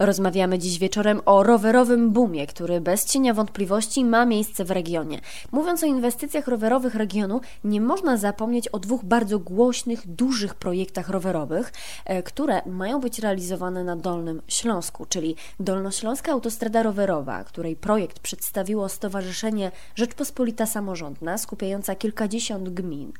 Rozmawiamy dziś wieczorem o rowerowym boomie, który bez cienia wątpliwości ma miejsce w regionie. Mówiąc o inwestycjach rowerowych regionu, nie można zapomnieć o dwóch bardzo głośnych, dużych projektach rowerowych, e, które mają być realizowane na Dolnym Śląsku, czyli Dolnośląska Autostrada Rowerowa, której projekt przedstawiło Stowarzyszenie Rzeczpospolita Samorządna, skupiająca kilkadziesiąt gmin.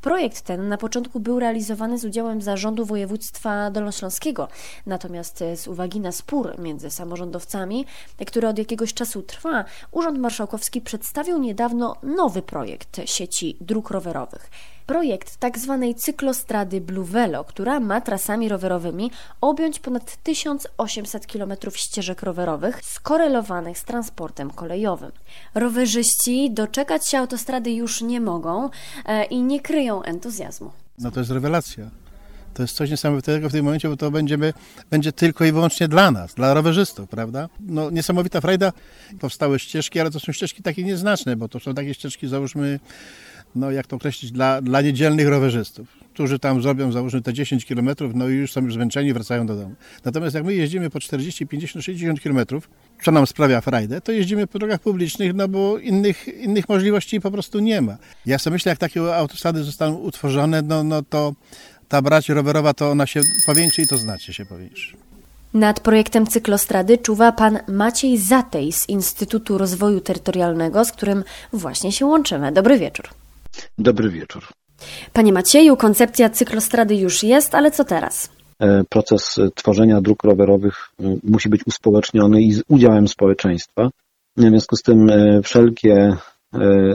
Projekt ten na początku był realizowany z udziałem zarządu województwa dolnośląskiego, natomiast z uwagi na spór między samorządowcami, który od jakiegoś czasu trwa, Urząd Marszałkowski przedstawił niedawno nowy projekt sieci dróg rowerowych. Projekt tzw. Tak cyklostrady Blue Velo, która ma trasami rowerowymi objąć ponad 1800 km ścieżek rowerowych skorelowanych z transportem kolejowym. Rowerzyści doczekać się autostrady już nie mogą e, i nie kryją entuzjazmu. No to jest rewelacja. To jest coś niesamowitego w tym momencie, bo to będziemy, będzie tylko i wyłącznie dla nas, dla rowerzystów, prawda? No, niesamowita frajda. Powstały ścieżki, ale to są ścieżki takie nieznaczne, bo to są takie ścieżki, załóżmy, no jak to określić, dla, dla niedzielnych rowerzystów, którzy tam zrobią, załóżmy, te 10 km, no i już są już zmęczeni, wracają do domu. Natomiast jak my jeździmy po 40, 50, 60 km, co nam sprawia frajdę, to jeździmy po drogach publicznych, no bo innych, innych możliwości po prostu nie ma. Ja sobie myślę, jak takie autostrady zostaną utworzone, no, no to ta brać rowerowa to ona się powiększy i to znacznie się powiększy. Nad projektem cyklostrady czuwa pan Maciej Zatej z Instytutu Rozwoju Terytorialnego, z którym właśnie się łączymy. Dobry wieczór. Dobry wieczór. Panie Macieju, koncepcja cyklostrady już jest, ale co teraz? E, proces tworzenia dróg rowerowych e, musi być uspołeczniony i z udziałem społeczeństwa. W związku z tym e, wszelkie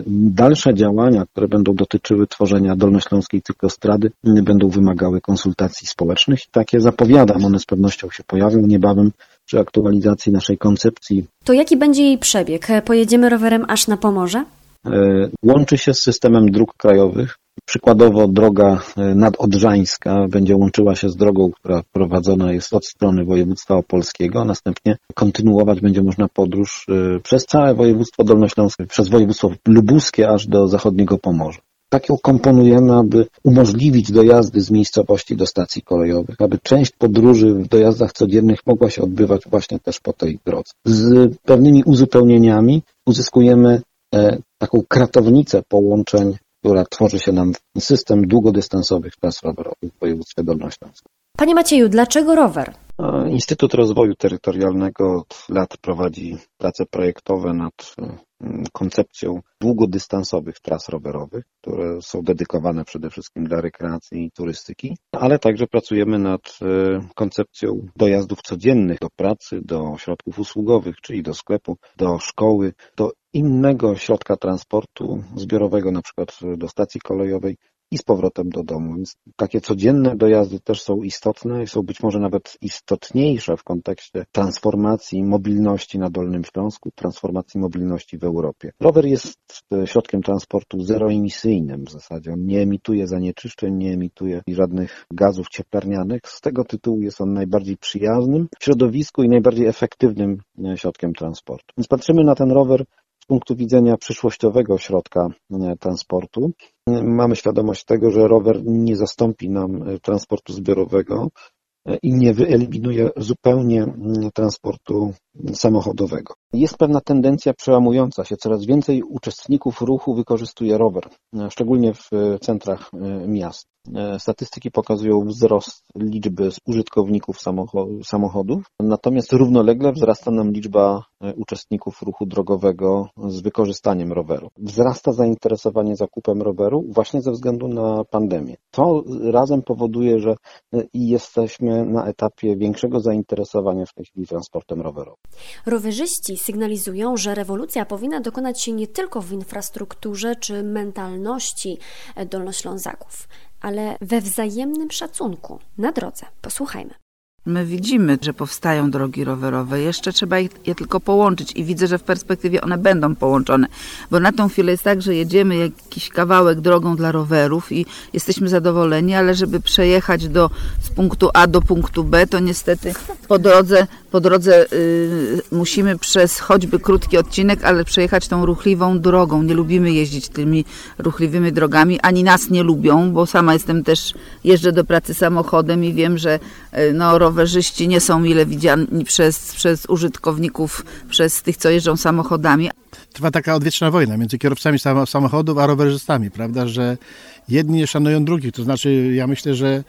dalsze działania, które będą dotyczyły tworzenia dolnośląskiej cyklostrady, będą wymagały konsultacji społecznych. Takie zapowiadam, one z pewnością się pojawią niebawem przy aktualizacji naszej koncepcji. To jaki będzie jej przebieg? Pojedziemy rowerem aż na Pomorze? E, łączy się z systemem dróg krajowych. Przykładowo droga e, nadodrzańska będzie łączyła się z drogą, która prowadzona jest od strony województwa opolskiego, a następnie kontynuować będzie można podróż e, przez całe województwo dolnośląskie, przez województwo lubuskie aż do zachodniego Pomorza. Tak ją komponujemy, aby umożliwić dojazdy z miejscowości do stacji kolejowych, aby część podróży w dojazdach codziennych mogła się odbywać właśnie też po tej drodze. Z pewnymi uzupełnieniami uzyskujemy taką kratownicę połączeń która tworzy się nam system długodystansowych tras rowerowych w województwie dolnośląskim. Panie Macieju, dlaczego rower? Instytut Rozwoju Terytorialnego od lat prowadzi prace projektowe nad mm, koncepcją długodystansowych tras rowerowych, które są dedykowane przede wszystkim dla rekreacji i turystyki, ale także pracujemy nad e, koncepcją dojazdów codziennych do pracy, do środków usługowych, czyli do sklepu, do szkoły, do innego środka transportu zbiorowego, na przykład do stacji kolejowej i z powrotem do domu. Więc takie codzienne dojazdy też są istotne i są być może nawet istotniejsze w kontekście transformacji mobilności na Dolnym Śląsku, transformacji mobilności w Europie. Rower jest środkiem transportu zeroemisyjnym w zasadzie. On nie emituje zanieczyszczeń, nie emituje żadnych gazów cieplarnianych. Z tego tytułu jest on najbardziej przyjaznym w środowisku i najbardziej efektywnym środkiem transportu. Więc patrzymy na ten rower z punktu widzenia przyszłościowego środka e, transportu. Mamy świadomość tego, że rower nie zastąpi nam e, transportu zbiorowego e, i nie wyeliminuje zupełnie transportu samochodowego. Jest pewna tendencja przełamująca się. Coraz więcej uczestników ruchu wykorzystuje rower, szczególnie w centrach miast. E, statystyki pokazują wzrost liczby użytkowników samochodów, natomiast równolegle wzrasta nam liczba e, uczestników ruchu drogowego z wykorzystaniem roweru. Wzrasta zainteresowanie zakupem roweru właśnie ze względu na pandemię. To razem powoduje, że e, jesteśmy na etapie większego zainteresowania w tej chwili transportem rowerowym. Rowerzyści sygnalizują, że rewolucja powinna dokonać się nie tylko w infrastrukturze czy mentalności dolnoślązaków ale we wzajemnym szacunku na drodze. Posłuchajmy. My widzimy, że powstają drogi rowerowe, jeszcze trzeba je tylko połączyć i widzę, że w perspektywie one będą połączone, bo na tą chwilę jest tak, że jedziemy jakiś kawałek drogą dla rowerów i jesteśmy zadowoleni, ale żeby przejechać do, z punktu A do punktu B, to niestety po drodze po drodze y, musimy przez choćby krótki odcinek, ale przejechać tą ruchliwą drogą. Nie lubimy jeździć tymi ruchliwymi drogami, ani nas nie lubią, bo sama jestem też, jeżdżę do pracy samochodem i wiem, że y, no, rowerzyści nie są mile widziani przez, przez użytkowników, przez tych, co jeżdżą samochodami. Trwa taka odwieczna wojna między kierowcami samochodów a rowerzystami, prawda, że jedni nie szanują drugich, to znaczy ja myślę, że,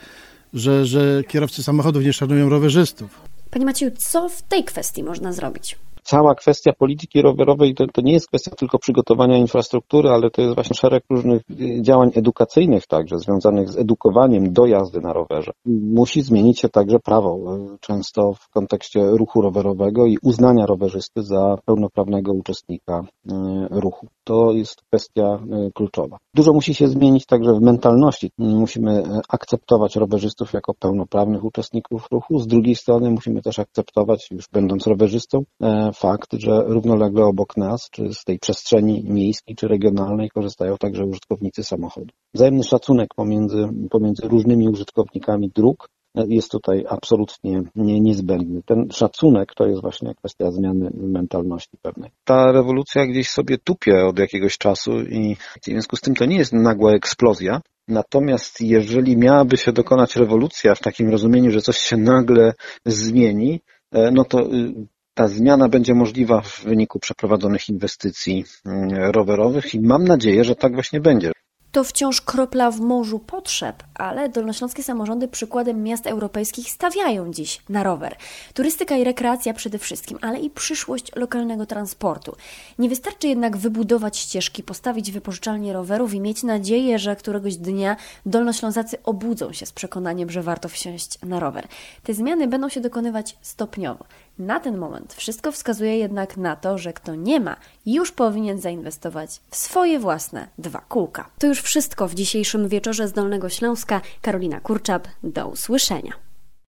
że, że kierowcy samochodów nie szanują rowerzystów. Panie Macieju, co w tej kwestii można zrobić? Cała kwestia polityki rowerowej to, to nie jest kwestia tylko przygotowania infrastruktury, ale to jest właśnie szereg różnych y, działań edukacyjnych także, związanych z edukowaniem do jazdy na rowerze. Musi zmienić się także prawo, y, często w kontekście ruchu rowerowego i uznania rowerzysty za pełnoprawnego uczestnika y, ruchu. To jest kwestia kluczowa. Dużo musi się zmienić także w mentalności. Musimy akceptować rowerzystów jako pełnoprawnych uczestników ruchu. Z drugiej strony musimy też akceptować, już będąc rowerzystą, fakt, że równolegle obok nas, czy z tej przestrzeni miejskiej, czy regionalnej korzystają także użytkownicy samochodu. Wzajemny szacunek pomiędzy, pomiędzy różnymi użytkownikami dróg jest tutaj absolutnie nie, niezbędny. Ten szacunek to jest właśnie kwestia zmiany mentalności pewnej. Ta rewolucja gdzieś sobie tupie od jakiegoś czasu i w związku z tym to nie jest nagła eksplozja, Natomiast jeżeli miałaby się dokonać rewolucja w takim rozumieniu, że coś się nagle zmieni, e, no to y, ta zmiana będzie możliwa w wyniku przeprowadzonych inwestycji mm, rowerowych i mam nadzieję, że tak właśnie będzie. To wciąż kropla w morzu potrzeb, ale dolnośląskie samorządy przykładem miast europejskich stawiają dziś na rower. Turystyka i rekreacja przede wszystkim, ale i przyszłość lokalnego transportu. Nie wystarczy jednak wybudować ścieżki, postawić wypożyczalnie rowerów i mieć nadzieję, że któregoś dnia dolnoślązacy obudzą się z przekonaniem, że warto wsiąść na rower. Te zmiany będą się dokonywać stopniowo. Na ten moment wszystko wskazuje jednak na to, że kto nie ma, już powinien zainwestować w swoje własne dwa kółka. To już wszystko w dzisiejszym wieczorze z Dolnego Śląska. Karolina Kurczap, do usłyszenia.